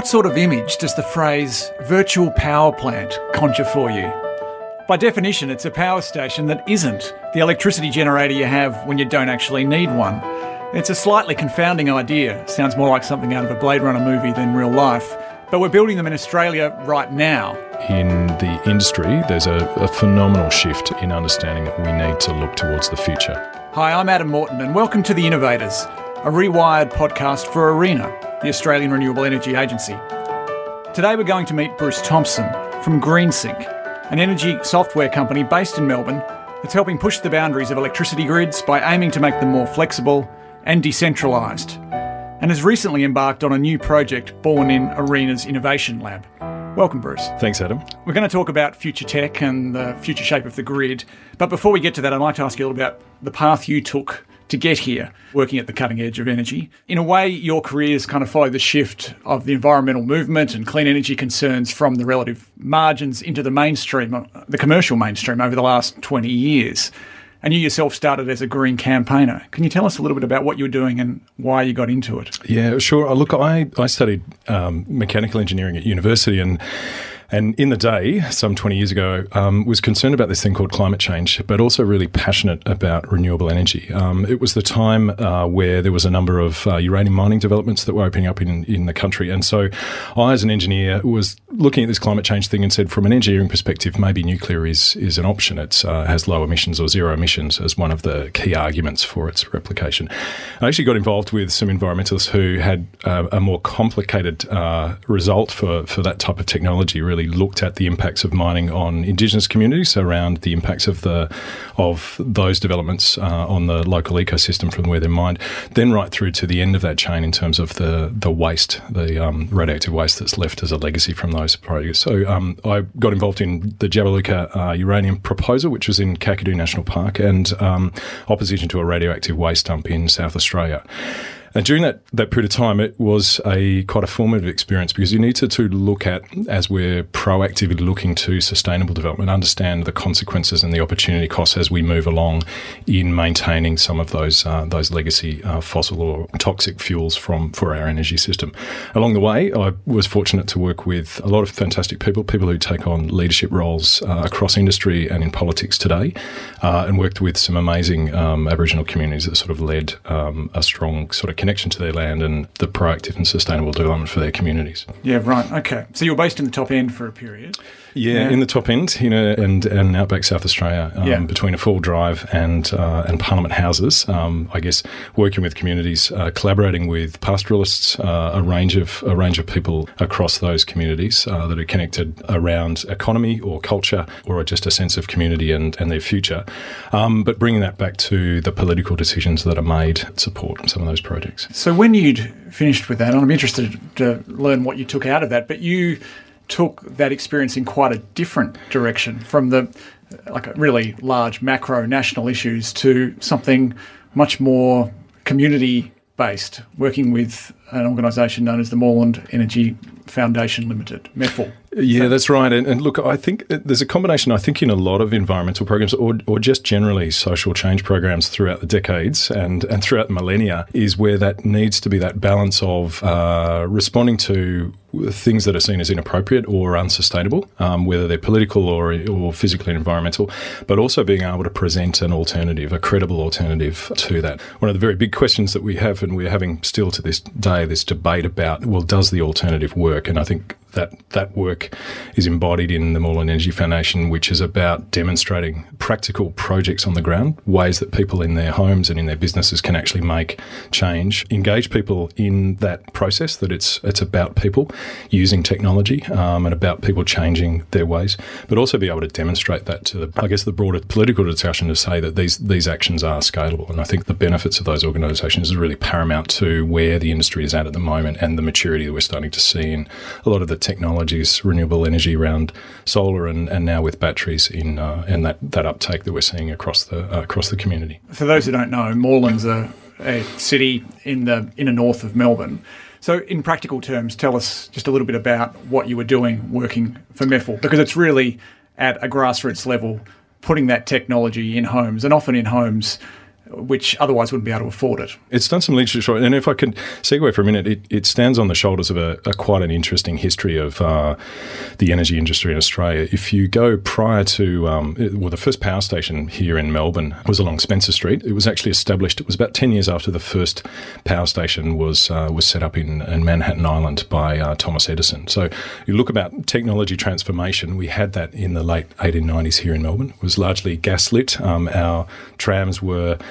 What sort of image does the phrase virtual power plant conjure for you? By definition, it's a power station that isn't the electricity generator you have when you don't actually need one. It's a slightly confounding idea. Sounds more like something out of a Blade Runner movie than real life. But we're building them in Australia right now. In the industry, there's a, a phenomenal shift in understanding that we need to look towards the future. Hi, I'm Adam Morton, and welcome to The Innovators, a rewired podcast for ARENA, the Australian Renewable Energy Agency. Today we're going to meet Bruce Thompson from GreenSync, an energy software company based in Melbourne that's helping push the boundaries of electricity grids by aiming to make them more flexible and decentralised, and has recently embarked on a new project born in ARENA's Innovation Lab. Welcome, Bruce. Thanks, Adam. We're going to talk about future tech and the future shape of the grid. But before we get to that, I'd like to ask you a little about the path you took to get here, working at the cutting edge of energy. In a way, your careers kind of follow the shift of the environmental movement and clean energy concerns from the relative margins into the mainstream, the commercial mainstream over the last 20 years. And you yourself started as a green campaigner. Can you tell us a little bit about what you were doing and why you got into it? Yeah, sure. Uh, look, I, I studied um, mechanical engineering at university and and in the day, some 20 years ago, um, was concerned about this thing called climate change, but also really passionate about renewable energy. Um, it was the time uh, where there was a number of uh, uranium mining developments that were opening up in, in the country. And so I, as an engineer, was looking at this climate change thing and said, from an engineering perspective, maybe nuclear is, is an option. It uh, has low emissions or zero emissions as one of the key arguments for its replication. I actually got involved with some environmentalists who had uh, a more complicated uh, result for, for that type of technology, really really looked at the impacts of mining on Indigenous communities, around the impacts of the of those developments uh, on the local ecosystem from where they're mined, then right through to the end of that chain in terms of the the waste, the um, radioactive waste that's left as a legacy from those projects. So um, I got involved in the Jabiluka uh, uranium proposal, which was in Kakadu National Park, and um, opposition to a radioactive waste dump in South Australia. And during that, that period of time, it was a quite a formative experience because you need to, to look at, as we're proactively looking to sustainable development, understand the consequences and the opportunity costs as we move along in maintaining some of those uh, those legacy uh, fossil or toxic fuels from for our energy system. Along the way, I was fortunate to work with a lot of fantastic people, people who take on leadership roles uh, across industry and in politics today, uh, and worked with some amazing um, Aboriginal communities that sort of led um, a strong sort of connection to their land and the proactive and sustainable development for their communities. Yeah, right. Okay. So you were based in the top end for a period. Yeah, yeah. in the top end, you know, and, and outback South Australia, um, yeah. between a full drive and uh, and Parliament houses. Um, I guess working with communities, uh, collaborating with pastoralists, uh, a range of a range of people across those communities uh, that are connected around economy or culture or just a sense of community and, and their future. Um, but bringing that back to the political decisions that are made to support some of those projects. So when you'd finished with that, and I'm interested to learn what you took out of that, but you took that experience in quite a different direction from the like really large macro national issues to something much more community based, working with an organisation known as the Moreland Energy Foundation Limited, MEFL. Yeah, that's right. And, and, look, I think there's a combination, I think, in a lot of environmental programs or, or just generally social change programs throughout the decades and, and throughout the millennia is where that needs to be that balance of uh, responding to things that are seen as inappropriate or unsustainable, um, whether they're political or, or physically and environmental, but also being able to present an alternative, a credible alternative to that. One of the very big questions that we have, and we're having still to this day, this debate about, well, does the alternative work? And I think that that work is embodied in the Moreland Energy Foundation, which is about demonstrating practical projects on the ground, ways that people in their homes and in their businesses can actually make change, engage people in that process. That it's it's about people using technology um, and about people changing their ways, but also be able to demonstrate that to the, I guess the broader political discussion to say that these these actions are scalable. And I think the benefits of those organisations is really paramount to where the industry is at at the moment and the maturity that we're starting to see in a lot of the technologies, renewable energy around solar, and, and now with batteries in uh, and that, that uptake that we're seeing across the uh, across the community. For those who don't know, Moreland's a, a city in the inner north of Melbourne. So, in practical terms, tell us just a little bit about what you were doing working for MEFL, because it's really at a grassroots level putting that technology in homes, and often in homes which otherwise wouldn't be able to afford it. It's done some leadership, and if I could segue for a minute, it, it stands on the shoulders of a, a quite an interesting history of uh, the energy industry in Australia. If you go prior to, um, well, the first power station here in Melbourne was along Spencer Street. It was actually established. It was about ten years after the first power station was uh, was set up in, in Manhattan Island by uh, Thomas Edison. So you look about technology transformation. We had that in the late 1890s here in Melbourne. It was largely gaslit. Um, our trams were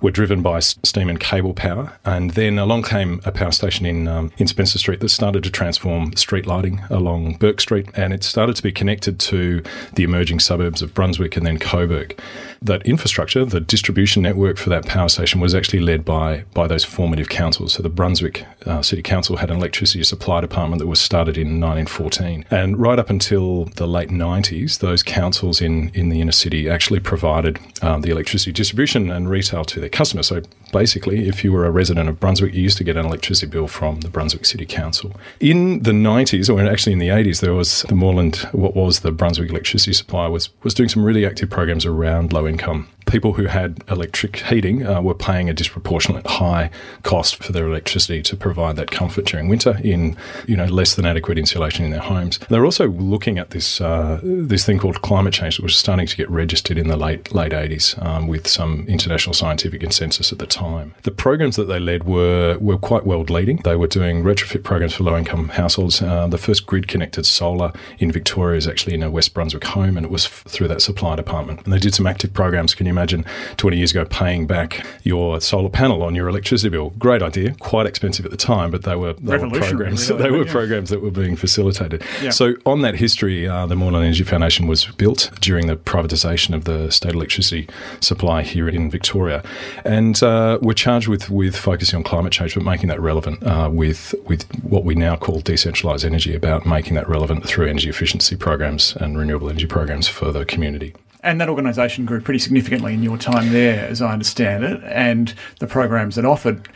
were driven by steam and cable power. And then along came a power station in um, in Spencer Street that started to transform street lighting along Bourke Street, and it started to be connected to the emerging suburbs of Brunswick and then Coburg. That infrastructure, the distribution network for that power station, was actually led by by those formative councils. So the Brunswick uh, City Council had an electricity supply department that was started in 1914, and right up until the late 90s, those councils in in the inner city actually provided um, the electricity distribution and retail to customers. So basically, if you were a resident of Brunswick, you used to get an electricity bill from the Brunswick City Council. In the 90s, or actually in the 80s, there was the Moreland, what was the Brunswick electricity supply, was, was doing some really active programs around low income people who had electric heating uh, were paying a disproportionate high cost for their electricity to provide that comfort during winter in you know less than adequate insulation in their homes. They're also looking at this uh, this thing called climate change that was starting to get registered in the late late 80s um, with some international scientific consensus at the time. The programs that they led were were quite world leading. They were doing retrofit programs for low income households. Uh, the first grid connected solar in Victoria is actually in a West Brunswick home, and it was f- through that supply department. And they did some active programs. Can you imagine 20 years ago paying back your solar panel on your electricity bill. Great idea, quite expensive at the time, but they were, they were programs. Really, they were yeah. programs that were being facilitated. Yeah. So on that history, uh, the Moreland Energy Foundation was built during the privatisation of the state electricity supply here in Victoria, and uh, we're charged with with focusing on climate change, but making that relevant uh, with with what we now call decentralised energy, about making that relevant through energy efficiency programs and renewable energy programs for the community. And that organisation grew pretty significantly in your time there, as I understand it. And the programs that offered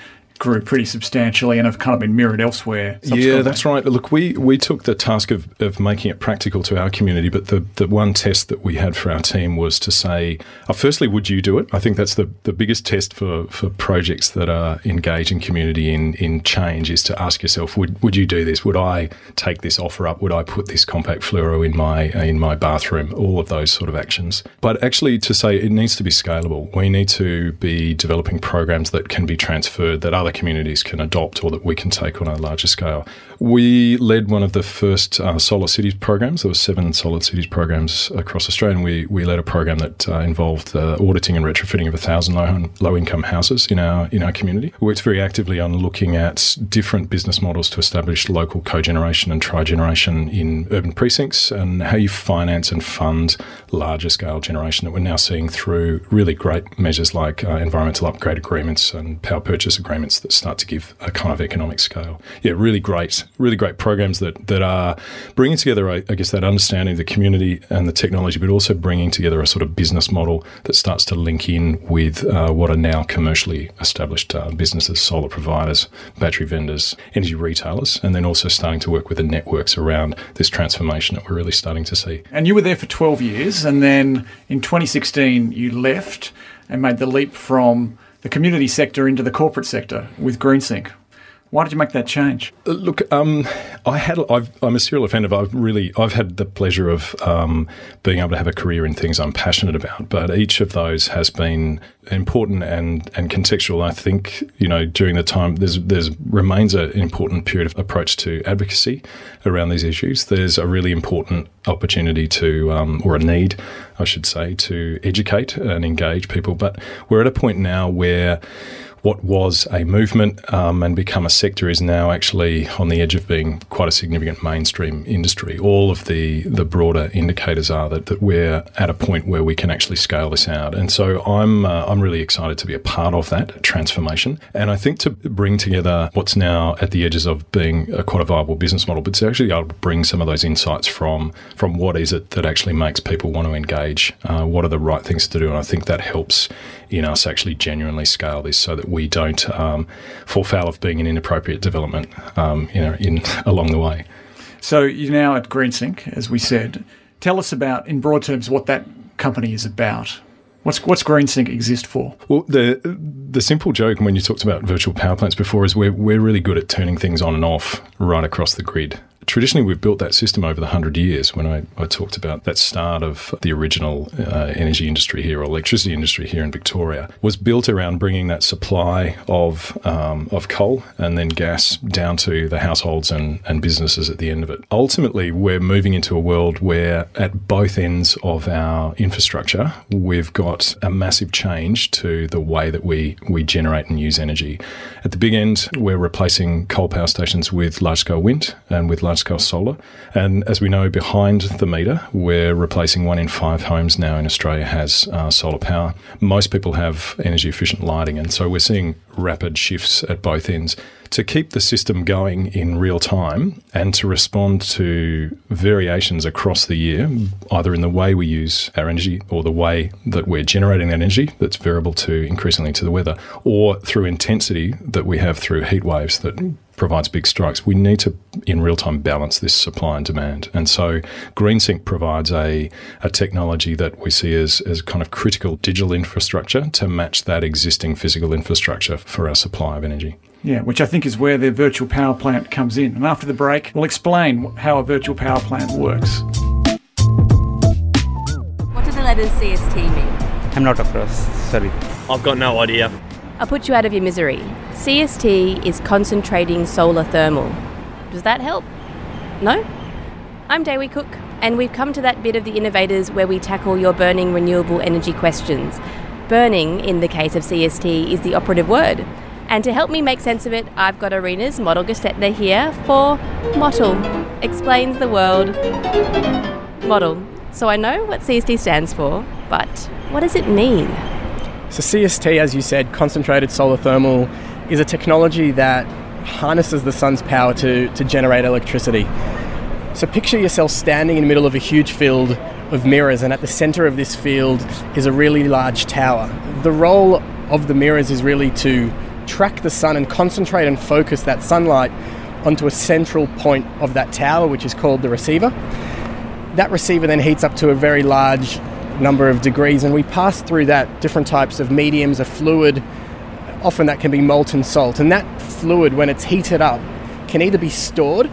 grew pretty substantially and have kind of been mirrored elsewhere. Yeah, that's right. Look, we, we took the task of, of making it practical to our community, but the, the one test that we had for our team was to say, uh, firstly, would you do it? I think that's the, the biggest test for, for projects that are engaging community in, in change is to ask yourself, would, would you do this? Would I take this offer up? Would I put this compact fluoro in my, in my bathroom? All of those sort of actions. But actually, to say it needs to be scalable. We need to be developing programs that can be transferred, that other communities can adopt or that we can take on a larger scale. We led one of the first uh, solar cities programs. There were seven solar cities programs across Australia, and we, we led a program that uh, involved uh, auditing and retrofitting of a thousand low, low income houses in our in our community. We worked very actively on looking at different business models to establish local cogeneration and trigeneration in urban precincts, and how you finance and fund larger scale generation that we're now seeing through really great measures like uh, environmental upgrade agreements and power purchase agreements that start to give a kind of economic scale. Yeah, really great really great programs that that are bringing together, I, I guess, that understanding of the community and the technology, but also bringing together a sort of business model that starts to link in with uh, what are now commercially established uh, businesses, solar providers, battery vendors, energy retailers, and then also starting to work with the networks around this transformation that we're really starting to see. And you were there for 12 years, and then in 2016 you left and made the leap from the community sector into the corporate sector with GreenSync. Why did you make that change? Uh, look, um, I had. i am a serial offender. I've really. I've had the pleasure of um, being able to have a career in things I'm passionate about. But each of those has been important and and contextual. I think you know during the time there's there's remains an important period of approach to advocacy around these issues. There's a really important opportunity to um, or a need, I should say, to educate and engage people. But we're at a point now where what was a movement um, and become a sector is now actually on the edge of being quite a significant mainstream industry. All of the the broader indicators are that, that we're at a point where we can actually scale this out. And so I'm uh, I'm really excited to be a part of that transformation. And I think to bring together what's now at the edges of being a quite a viable business model, but to actually be able to bring some of those insights from from what is it that actually makes people want to engage, uh, what are the right things to do, and I think that helps in us actually genuinely scale this so that we don't um, fall foul of being an inappropriate development um, you know, in along the way. So you're now at GreenSync, as we said. Tell us about, in broad terms, what that company is about. What's what's GreenSync exist for? Well, the the simple joke when you talked about virtual power plants before is we're we're really good at turning things on and off right across the grid traditionally we've built that system over the 100 years when I, I talked about that start of the original uh, energy industry here or electricity industry here in Victoria was built around bringing that supply of, um, of coal and then gas down to the households and, and businesses at the end of it. Ultimately, we're moving into a world where at both ends of our infrastructure, we've got a massive change to the way that we, we generate and use energy. At the big end, we're replacing coal power stations with large scale wind and with large scale solar. And as we know, behind the meter, we're replacing one in five homes now in Australia has uh, solar power. Most people have energy efficient lighting. And so we're seeing rapid shifts at both ends to keep the system going in real time and to respond to variations across the year, either in the way we use our energy or the way that we're generating that energy that's variable to increasingly to the weather, or through intensity that we have through heat waves that provides big strikes. We need to, in real time, balance this supply and demand. And so GreenSync provides a, a technology that we see as, as kind of critical digital infrastructure to match that existing physical infrastructure for our supply of energy. Yeah, which I think is where the virtual power plant comes in. And after the break, we'll explain how a virtual power plant works. What do the letters CST mean? I'm not across, sorry. I've got no idea. I'll put you out of your misery. CST is concentrating solar thermal. Does that help? No? I'm Dewi Cook, and we've come to that bit of the innovators where we tackle your burning renewable energy questions. Burning, in the case of CST, is the operative word. And to help me make sense of it, I've got ARENA's Model Gestetner here for Model Explains the world. Model. So I know what CST stands for, but what does it mean? So CST, as you said, concentrated solar thermal, is a technology that harnesses the sun's power to, to generate electricity. So picture yourself standing in the middle of a huge field of mirrors, and at the center of this field is a really large tower. The role of the mirrors is really to track the sun and concentrate and focus that sunlight onto a central point of that tower, which is called the receiver. That receiver then heats up to a very large number of degrees, and we pass through that different types of mediums, a fluid, often that can be molten salt. And that fluid, when it's heated up, can either be stored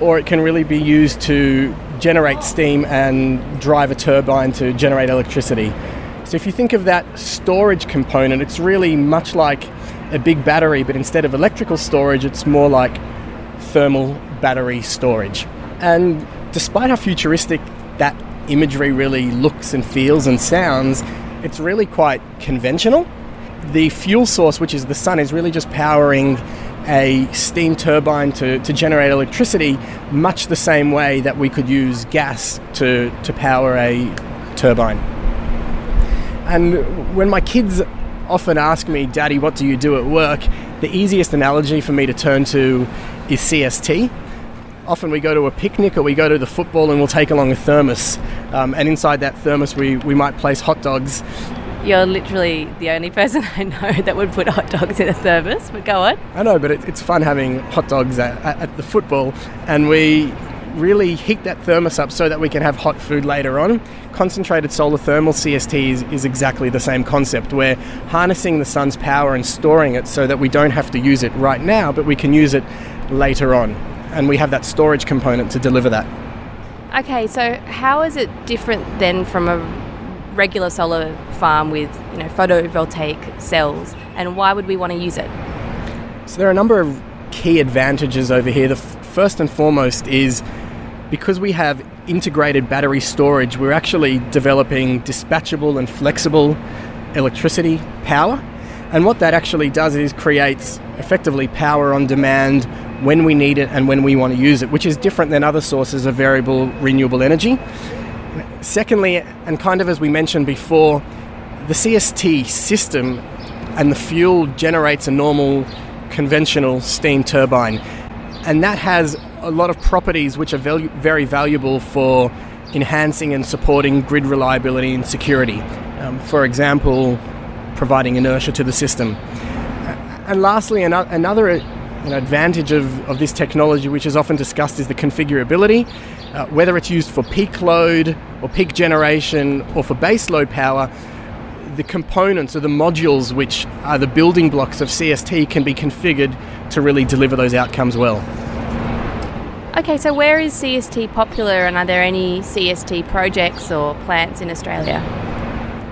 or it can really be used to generate steam and drive a turbine to generate electricity. So if you think of that storage component, it's really much like a big battery, but instead of electrical storage, it's more like thermal battery storage. And despite how futuristic that imagery really looks and feels and sounds, it's really quite conventional. The fuel source, which is the sun, is really just powering a steam turbine to, to generate electricity, much the same way that we could use gas to, to power a turbine. And when my kids often ask me, Daddy, what do you do at work? The easiest analogy for me to turn to is CST. Often we go to a picnic or we go to the football and we'll take along a thermos. Um, and inside that thermos, we, we might place hot dogs. You're literally the only person I know that would put hot dogs in a thermos, but go on. I know, but it, it's fun having hot dogs at, at the football. And we really heat that thermos up so that we can have hot food later on. Concentrated solar thermal CST is, is, exactly the same concept. We're harnessing the sun's power and storing it so that we don't have to use it right now, but we can use it later on. And we have that storage component to deliver that. Okay, so how is it different then from a regular solar farm with you know photovoltaic cells, and why would we want to use it? So there are a number of key advantages over here. The f- first and foremost is because we have integrated battery storage, we're actually developing dispatchable and flexible electricity power. And what that actually does is creates effectively power on demand when we need it and when we want to use it, which is different than other sources of variable renewable energy. Secondly, and kind of as we mentioned before, the CST system and the fuel generates a normal conventional steam turbine. And that has a lot of properties which are very valuable for enhancing and supporting grid reliability and security. Um, for example, providing inertia to the system. And lastly, another An advantage of, of this technology, which is often discussed, is the configurability. Uh, whether it's used for peak load or peak generation or for base load power, the components or the modules which are the building blocks of CST can be configured to really deliver those outcomes well. Okay, so where is CST popular and are there any CST projects or plants in Australia?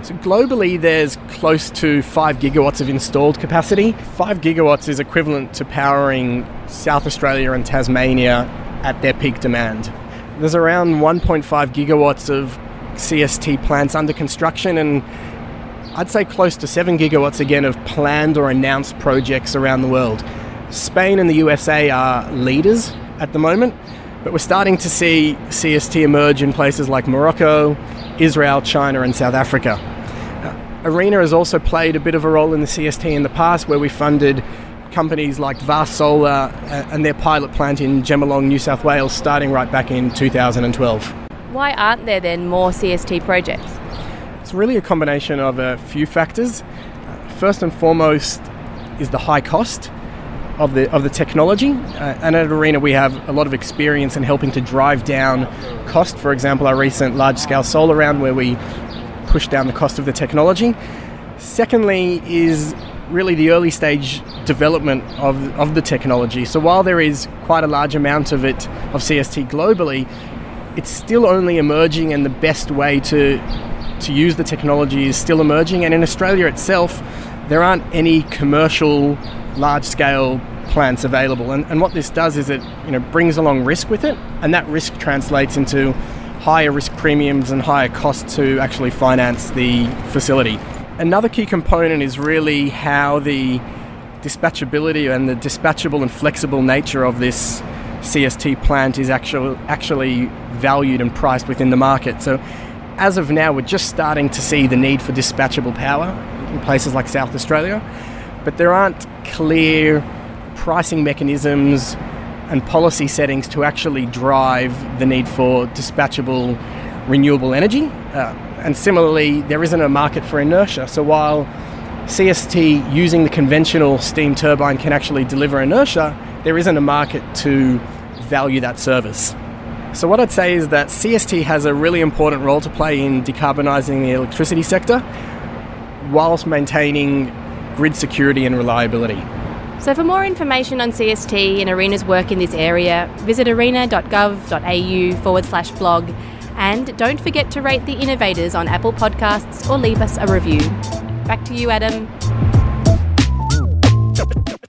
So globally, there's close to 5 gigawatts of installed capacity. 5 gigawatts is equivalent to powering South Australia and Tasmania at their peak demand. There's around 1.5 gigawatts of CST plants under construction, and I'd say close to 7 gigawatts again of planned or announced projects around the world. Spain and the USA are leaders at the moment, but we're starting to see CST emerge in places like Morocco, Israel, China, and South Africa. Uh, ARENA has also played a bit of a role in the CST in the past, where we funded companies like Vast Solar uh, and their pilot plant in Jemalong, New South Wales, starting right back in 2012. Why aren't there then more CST projects? It's really a combination of a few factors. Uh, first and foremost is the high cost of the of the technology. Uh, and at ARENA, we have a lot of experience in helping to drive down cost. For example, our recent large-scale solar round, where we pushed down the cost of the technology. Secondly, is really the early stage development of, of the technology. So while there is quite a large amount of it of CST globally, it's still only emerging, and the best way to to use the technology is still emerging. And in Australia itself, there aren't any commercial large scale plants available. And, and what this does is it you know brings along risk with it, and that risk translates into higher risk premiums and higher costs to actually finance the facility. Another key component is really how the dispatchability and the dispatchable and flexible nature of this CST plant is actually actually valued and priced within the market. So as of now, we're just starting to see the need for dispatchable power in places like South Australia, but there aren't clear pricing mechanisms and policy settings to actually drive the need for dispatchable renewable energy. Uh, and similarly, there isn't a market for inertia. So while CST using the conventional steam turbine can actually deliver inertia, there isn't a market to value that service. So, what I'd say is that CST has a really important role to play in decarbonising the electricity sector whilst maintaining grid security and reliability. So, for more information on CST and ARENA's work in this area, visit arena.gov.au forward slash blog. And don't forget to rate the innovators on Apple Podcasts or leave us a review. Back to you, Adam.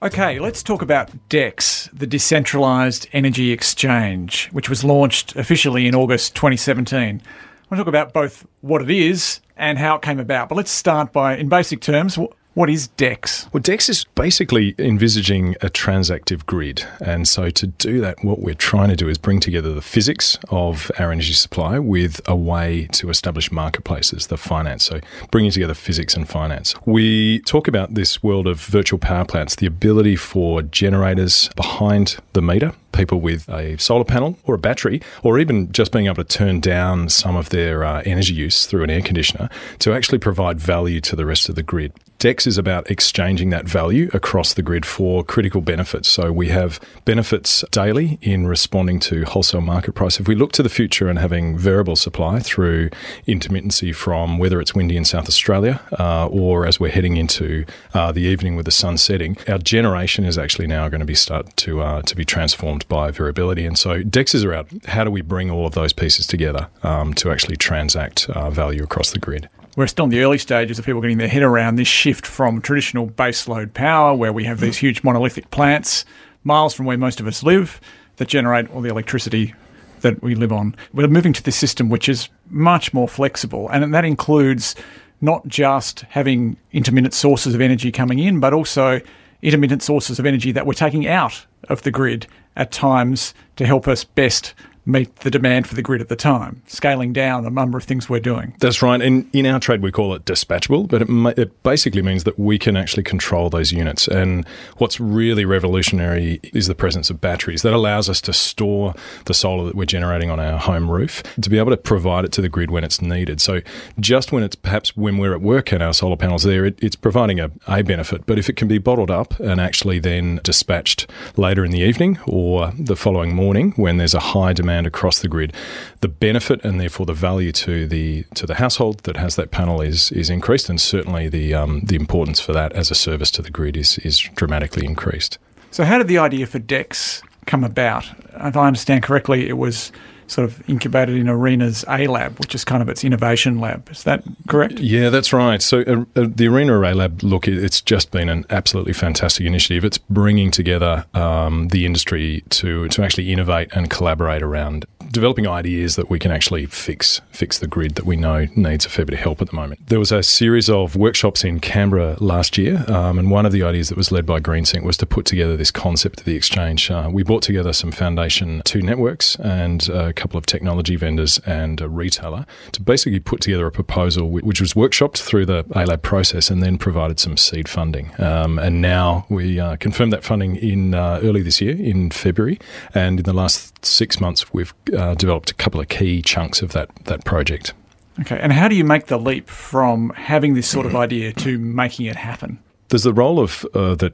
Okay, let's talk about DEX, the Decentralized Energy Exchange, which was launched officially in August 2017. I want to talk about both what it is and how it came about. But let's start by, in basic terms, what is DEX? Well, DEX is basically envisaging a transactive grid. And so to do that, what we're trying to do is bring together the physics of our energy supply with a way to establish marketplaces, the finance. So bringing together physics and finance. We talk about this world of virtual power plants, the ability for generators behind the meter people with a solar panel or a battery, or even just being able to turn down some of their uh, energy use through an air conditioner to actually provide value to the rest of the grid. DEX is about exchanging that value across the grid for critical benefits. So we have benefits daily in responding to wholesale market price. If we look to the future and having variable supply through intermittency from whether it's windy in South Australia uh, or as we're heading into uh, the evening with the sun setting, our generation is actually now going to be start to uh, to be transformed by variability. And so DEX is around how do we bring all of those pieces together um, to actually transact uh, value across the grid. We're still in the early stages of people getting their head around this shift from traditional baseload power, where we have these huge monolithic plants miles from where most of us live that generate all the electricity that we live on. We're moving to this system which is much more flexible, and that includes not just having intermittent sources of energy coming in, but also intermittent sources of energy that we're taking out of the grid at times to help us best meet the demand for the grid at the time, scaling down the number of things we're doing. That's right. And in our trade, we call it dispatchable, but it, it basically means that we can actually control those units. And what's really revolutionary is the presence of batteries that allows us to store the solar that we're generating on our home roof to be able to provide it to the grid when it's needed. So just when it's perhaps when we're at work and our solar panels there, it, it's providing a, a benefit. But if it can be bottled up and actually then dispatched later in the evening or the following morning when there's a high demand demand across the grid, the benefit and therefore the value to the to the household that has that panel is is increased, and certainly the um, the importance for that as a service to the grid is is dramatically increased. So, how did the idea for DEX come about? If I understand correctly, it was sort of incubated in ARENA's A Lab, which is kind of its innovation lab. Is that correct? Yeah, that's right. So uh, uh, the ARENA A Lab, look, it's just been an absolutely fantastic initiative. It's bringing together um, the industry to to actually innovate and collaborate around developing ideas that we can actually fix fix the grid that we know needs a fair bit of help at the moment. There was a series of workshops in Canberra last year, um, and one of the ideas that was led by GreenSync was to put together this concept of the exchange. Uh, we brought together some Foundation 2 networks and a couple of technology vendors and a retailer to basically put together a proposal which was workshopped through the ALAB process and then provided some seed funding. Um, and now we uh, confirmed that funding in uh, early this year in February, and in the last six months we've uh, developed a couple of key chunks of that that project. Okay, and how do you make the leap from having this sort of idea to making it happen? There's the role of uh, that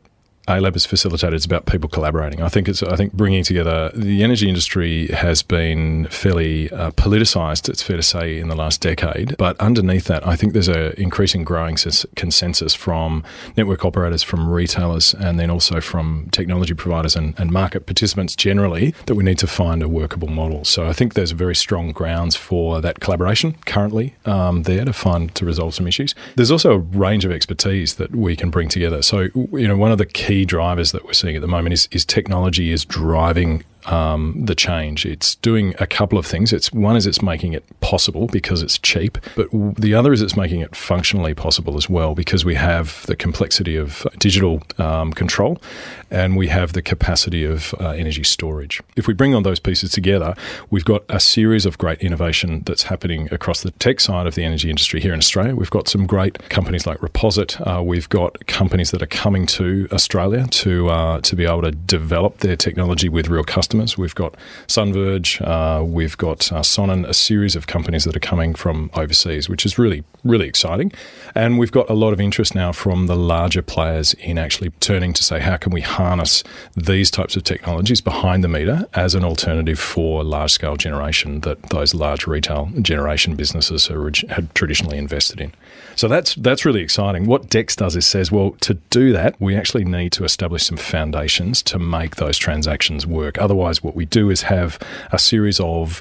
ALAB has facilitated is about people collaborating. I think it's I think bringing together the energy industry has been fairly uh, politicized. It's fair to say in the last decade, but underneath that, I think there's an increasing growing consensus from network operators, from retailers, and then also from technology providers and, and market participants generally that we need to find a workable model. So I think there's very strong grounds for that collaboration currently um, there to find to resolve some issues. There's also a range of expertise that we can bring together. So you know one of the key key drivers that we're seeing at the moment is, is technology is driving um, the change. It's doing a couple of things. It's one is it's making it possible because it's cheap, but the other is it's making it functionally possible as well because we have the complexity of digital um, control and we have the capacity of uh, energy storage. If we bring on those pieces together, we've got a series of great innovation that's happening across the tech side of the energy industry here in Australia. We've got some great companies like Reposit. Uh, we've got companies that are coming to Australia to uh, to be able to develop their technology with real customers customers. We've got Sunverge, uh, we've got uh, Sonnen, a series of companies that are coming from overseas, which is really, really exciting. And we've got a lot of interest now from the larger players in actually turning to say, how can we harness these types of technologies behind the meter as an alternative for large scale generation that those large retail generation businesses had traditionally invested in. So that's that's really exciting. What DEX does is says, well, to do that, we actually need to establish some foundations to make those transactions work. Otherwise, what we do is have a series of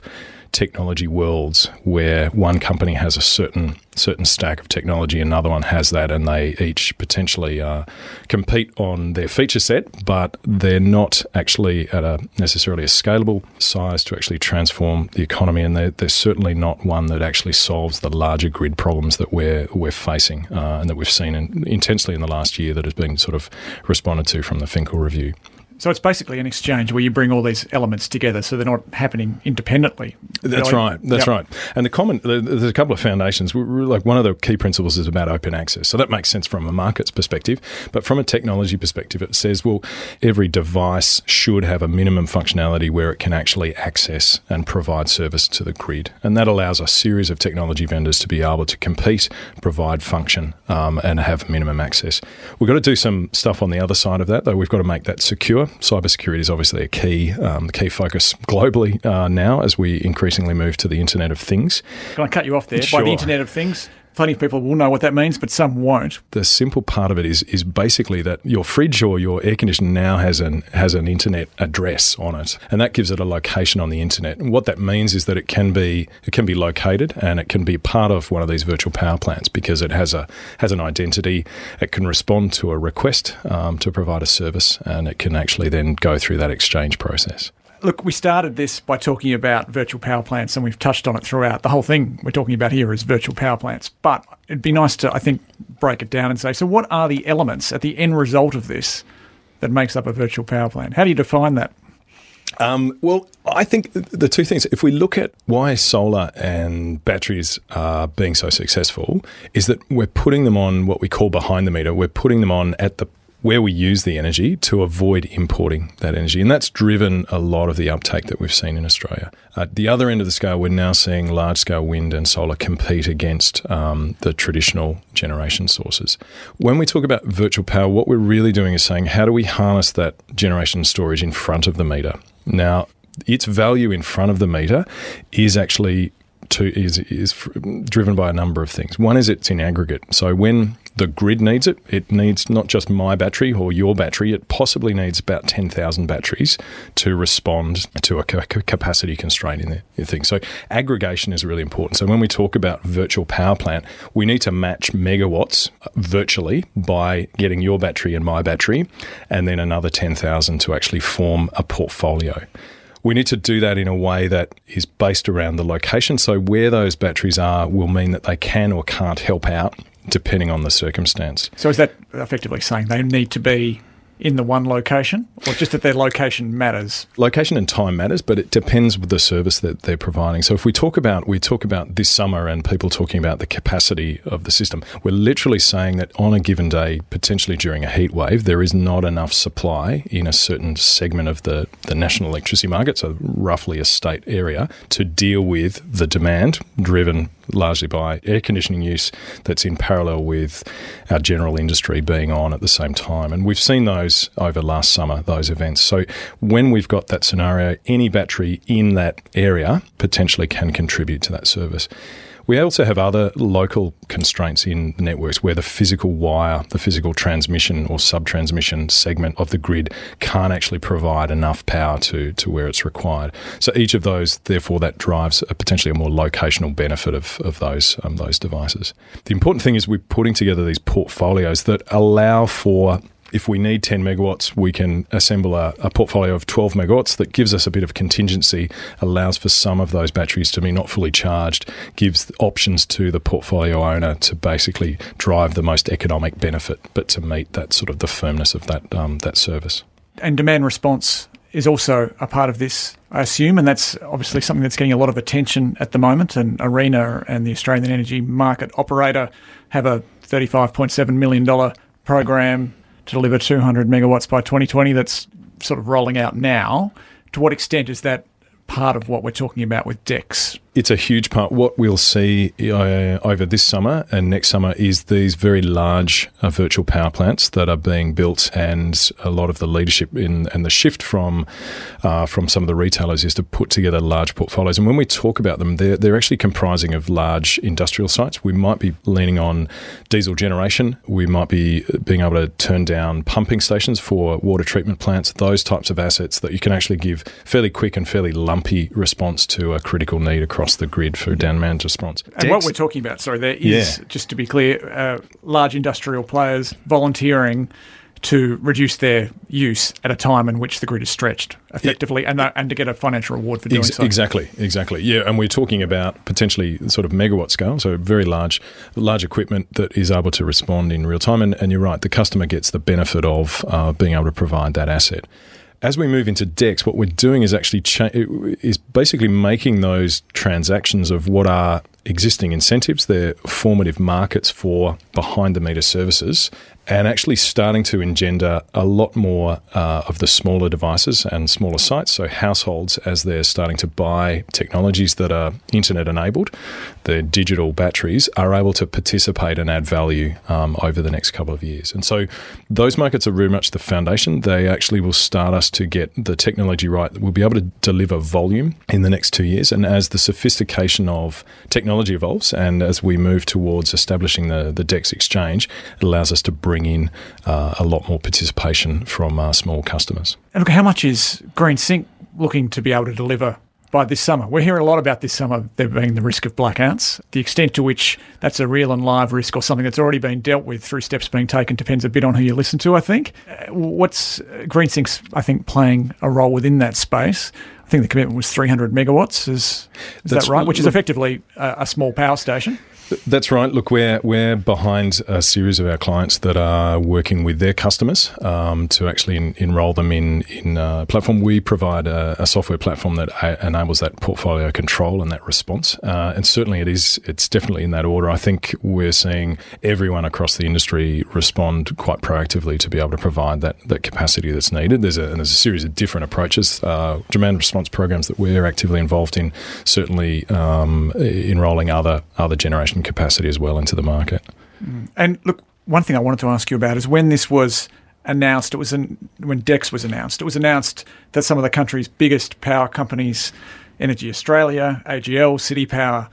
technology worlds where one company has a certain certain stack of technology, another one has that, and they each potentially uh, compete on their feature set, but they're not actually at a necessarily a scalable size to actually transform the economy, and they're, they're certainly not one that actually solves the larger grid problems that we're we're facing uh, and that we've seen in, intensely in the last year that has been sort of responded to from the Finkel review. So it's basically an exchange where you bring all these elements together, so they're not happening independently. That's really? right. That's yep. right. And the common, there's a couple of foundations. Like one of the key principles is about open access. So that makes sense from a market's perspective, but from a technology perspective, it says, well, every device should have a minimum functionality where it can actually access and provide service to the grid, and that allows a series of technology vendors to be able to compete, provide function, um, and have minimum access. We've got to do some stuff on the other side of that, though. We've got to make that secure cybersecurity is obviously a key um, key focus globally uh, now as we increasingly move to the Internet of Things. Can I cut you off there? Sure. By the Internet of Things, plenty of people will know what that means, but some won't. The simple part of it is is basically that your fridge or your air conditioner now has an has an internet address on it, and that gives it a location on the internet. And what that means is that it can be it can be located and it can be part of one of these virtual power plants because it has a has an identity. It can respond to a request um, to provide a service, and it can actually then go through that exchange process. Look, we started this by talking about virtual power plants, and we've touched on it throughout. The whole thing we're talking about here is virtual power plants. But it'd be nice to, I think, break it down and say so, what are the elements at the end result of this that makes up a virtual power plant? How do you define that? Um, well, I think the two things, if we look at why solar and batteries are being so successful, is that we're putting them on what we call behind the meter. We're putting them on at the where we use the energy to avoid importing that energy. And that's driven a lot of the uptake that we've seen in Australia. At the other end of the scale, we're now seeing large scale wind and solar compete against um, the traditional generation sources. When we talk about virtual power, what we're really doing is saying, how do we harness that generation storage in front of the meter? Now, its value in front of the meter is actually to, is is driven by a number of things. One is it's in aggregate. So when the grid needs it. It needs not just my battery or your battery, it possibly needs about 10,000 batteries to respond to a capacity constraint in the thing. So, aggregation is really important. So, when we talk about virtual power plant, we need to match megawatts virtually by getting your battery and my battery, and then another 10,000 to actually form a portfolio we need to do that in a way that is based around the location. So, where those batteries are will mean that they can or can't help out depending on the circumstance. So is that effectively saying they need to be in the one location, or just that their location matters? Location and time matters, but it depends with the service that they're providing. So if we talk about we talk about this summer and people talking about the capacity of the system, we're literally saying that on a given day, potentially during a heat wave, there is not enough supply in a certain segment of the, the national electricity market, so roughly a state area, to deal with the demand driven largely by air conditioning use that's in parallel with our general industry being on at the same time. And we've seen those over last summer, those events. So when we've got that scenario, any battery in that area potentially can contribute to that service. We also have other local constraints in the networks where the physical wire, the physical transmission or sub-transmission segment of the grid can't actually provide enough power to, to where it's required. So each of those, therefore, that drives a potentially a more locational benefit of, of those, um, those devices. The important thing is we're putting together these portfolios that allow for if we need 10 megawatts, we can assemble a, a, portfolio of 12 megawatts that gives us a bit of contingency, allows for some of those batteries to be not fully charged, gives options to the portfolio owner to basically drive the most economic benefit, but to meet that sort of the firmness of that um, that service. And demand response is also a part of this, I assume, and that's obviously something that's getting a lot of attention at the moment. And ARENA and the Australian Energy Market Operator have a $35.7 million program to deliver 200 megawatts by 2020 that's sort of rolling out now. To what extent is that part of what we're talking about with DEX? it's a huge part. What we'll see uh, over this summer and next summer is these very large uh, virtual power plants that are being built, and a lot of the leadership in and the shift from uh, from some of the retailers is to put together large portfolios. And when we talk about them, they're they're actually comprising of large industrial sites. We might be leaning on diesel generation. We might be being able to turn down pumping stations for water treatment plants. Those types of assets that you can actually give fairly quick and fairly lumpy response to a critical need across the grid for demand response. And Dex, what we're talking about, sorry, there is, yeah. just to be clear, uh, large industrial players volunteering to reduce their use at a time in which the grid is stretched effectively and, uh, and to get a financial reward for doing Ex- so. Exactly, exactly. Yeah, and we're talking about potentially sort of megawatt scale, so very large large equipment that is able to respond in real time. And, and you're right, the customer gets the benefit of uh, being able to provide that asset as we move into DEX, what we're doing is actually cha- is basically making those transactions of what are existing incentives, they're formative markets for behind the meter services, and actually starting to engender a lot more uh, of the smaller devices and smaller sites. So, households, as they're starting to buy technologies that are internet enabled, the digital batteries, are able to participate and add value um, over the next couple of years. And so, those markets are very much the foundation. They actually will start us to get the technology right we'll be able to deliver volume in the next two years. And as the sophistication of technology evolves and as we move towards establishing the, the DEX exchange, it allows us to bring bring in uh, a lot more participation from uh, small customers. And look, how much is GreenSync looking to be able to deliver by this summer. We're hearing a lot about this summer there being the risk of blackouts. The extent to which that's a real and live risk or something that's already been dealt with through steps being taken depends a bit on who you listen to, I think. Uh, what's uh, GreenSync's, I think, playing a role within that space? I think the commitment was 300 megawatts. Is, is that right? Which is effectively a, a small power station. That's right. Look, we're we're behind a series of our clients that are working with their customers um, to actually enroll them in in a platform. We provide a, a software platform that a- enables that portfolio control and that response. Uh, and certainly, it is. It's definitely in that order. I think we're seeing everyone across the industry respond quite proactively to be able to provide that that capacity that's needed. There's a there's a series of different approaches, uh, demand response programs that we're actively involved in. Certainly, um, enrolling other other generation capacity as well into the market. Mm. And look, one thing I wanted to ask you about is when this was announced, it was in, when DEX was announced, it was announced that some of the country's biggest power companies, Energy Australia, AGL, CitiPower,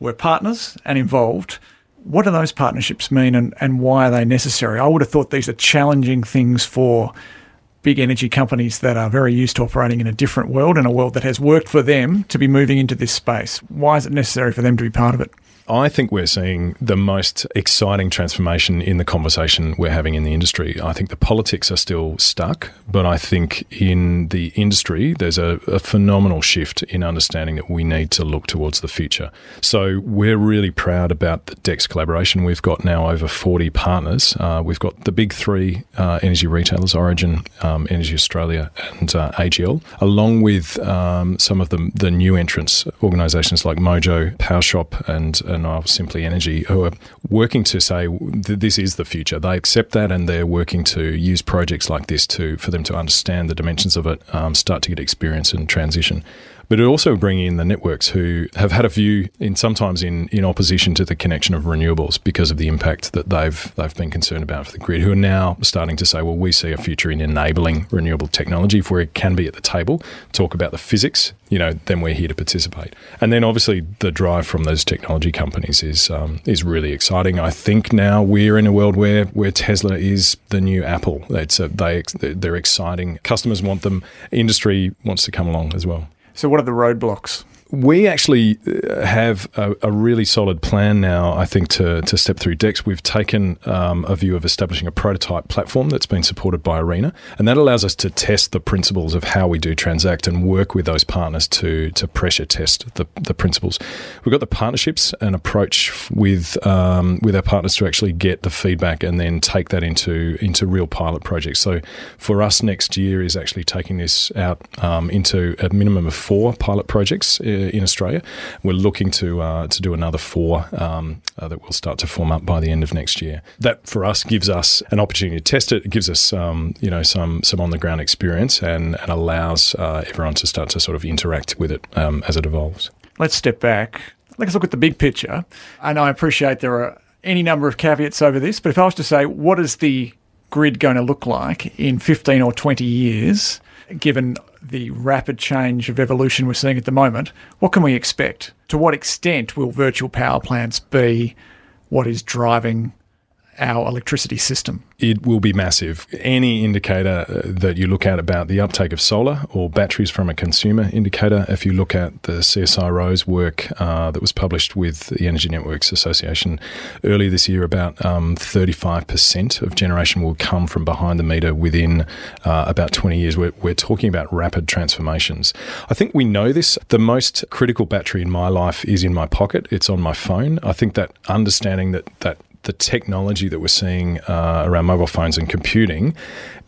were partners and involved. What do those partnerships mean and, and why are they necessary? I would have thought these are challenging things for big energy companies that are very used to operating in a different world and a world that has worked for them to be moving into this space. Why is it necessary for them to be part of it? I think we're seeing the most exciting transformation in the conversation we're having in the industry. I think the politics are still stuck, but I think in the industry, there's a, a phenomenal shift in understanding that we need to look towards the future. So we're really proud about the DEX collaboration. We've got now over 40 partners. Uh, we've got the big three uh, energy retailers Origin, um, Energy Australia, and uh, AGL, along with um, some of the, the new entrants, organisations like Mojo, PowerShop, and, and now Simply Energy, who are working to say this is the future. They accept that, and they're working to use projects like this to for them to understand the dimensions of it, um, start to get experience and transition but it also bringing in the networks who have had a view in sometimes in, in opposition to the connection of renewables because of the impact that they've they've been concerned about for the grid, who are now starting to say, well, we see a future in enabling renewable technology. If we can be at the table, talk about the physics, you know, then we're here to participate. And then obviously the drive from those technology companies is um, is really exciting. I think now we're in a world where where Tesla is the new Apple. It's a, they they're exciting. Customers want them. Industry wants to come along as well. So, what are the roadblocks? We actually uh, have a, a, really solid plan now, I think, to, to step through DEX. We've taken um, a view of establishing a prototype platform that's been supported by ARENA, and that allows us to test the principles of how we do transact and work with those partners to, to pressure test the, the principles. We've got the partnerships and approach with um, with our partners to actually get the feedback and then take that into into real pilot projects. So for us, next year is actually taking this out um, into a minimum of four pilot projects uh, in Australia. We're looking to uh, to do another four um, uh, that will start to form up by the end of next year. That for us gives us an opportunity to test it. It gives us um, you know some some on the ground experience and, and allows uh, everyone to start to sort of interact with it um, as it evolves. Let's step back. Let's look at the big picture. And I appreciate there are any number of caveats over this, but if I was to say, what is the grid going to look like in 15 or 20 years, given the rapid change of evolution we're seeing at the moment, what can we expect? To what extent will virtual power plants be what is driving our electricity system? It will be massive. Any indicator uh, that you look at about the uptake of solar or batteries from a consumer indicator, if you look at the CSIRO's work uh, that was published with the Energy Networks Association earlier this year, about um, 35% of generation will come from behind the meter within uh, about 20 years. We're, we're talking about rapid transformations. I think we know this. The most critical battery in my life is in my pocket, it's on my phone. I think that understanding that, that the technology that we're seeing uh, around mobile phones and computing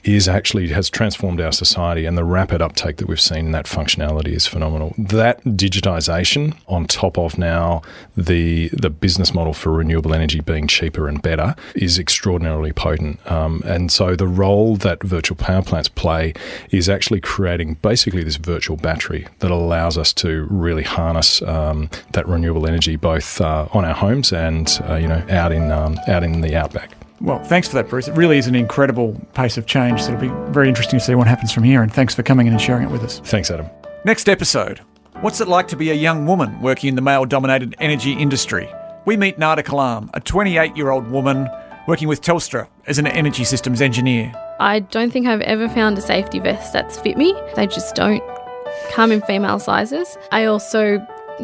is actually has transformed our society and the rapid uptake that we've seen in that functionality is phenomenal. That digitization on top of now the the business model for renewable energy being cheaper and better is extraordinarily potent. Um, and so the role that virtual power plants play is actually creating basically this virtual battery that allows us to really harness um, that renewable energy both uh, on our homes and uh, you know out in um, out in the outback. Well, thanks for that, Bruce. It really is an incredible pace of change. So it'll be very interesting to see what happens from here. And thanks for coming in and sharing it with us. Thanks, Adam. Next episode What's it like to be a young woman working in the male dominated energy industry? We meet Nada Kalam, a 28 year old woman working with Telstra as an energy systems engineer. I don't think I've ever found a safety vest that's fit me. They just don't come in female sizes. I also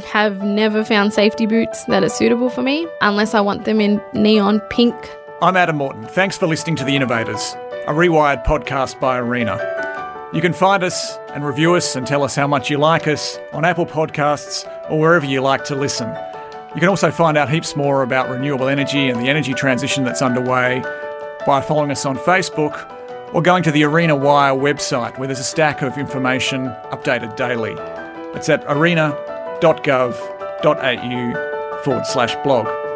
have never found safety boots that are suitable for me unless I want them in neon pink I'm Adam Morton. Thanks for listening to The Innovators, a rewired podcast by Arena. You can find us and review us and tell us how much you like us on Apple Podcasts or wherever you like to listen. You can also find out heaps more about renewable energy and the energy transition that's underway by following us on Facebook or going to the Arena Wire website where there's a stack of information updated daily. It's at arena.gov.au forward slash blog.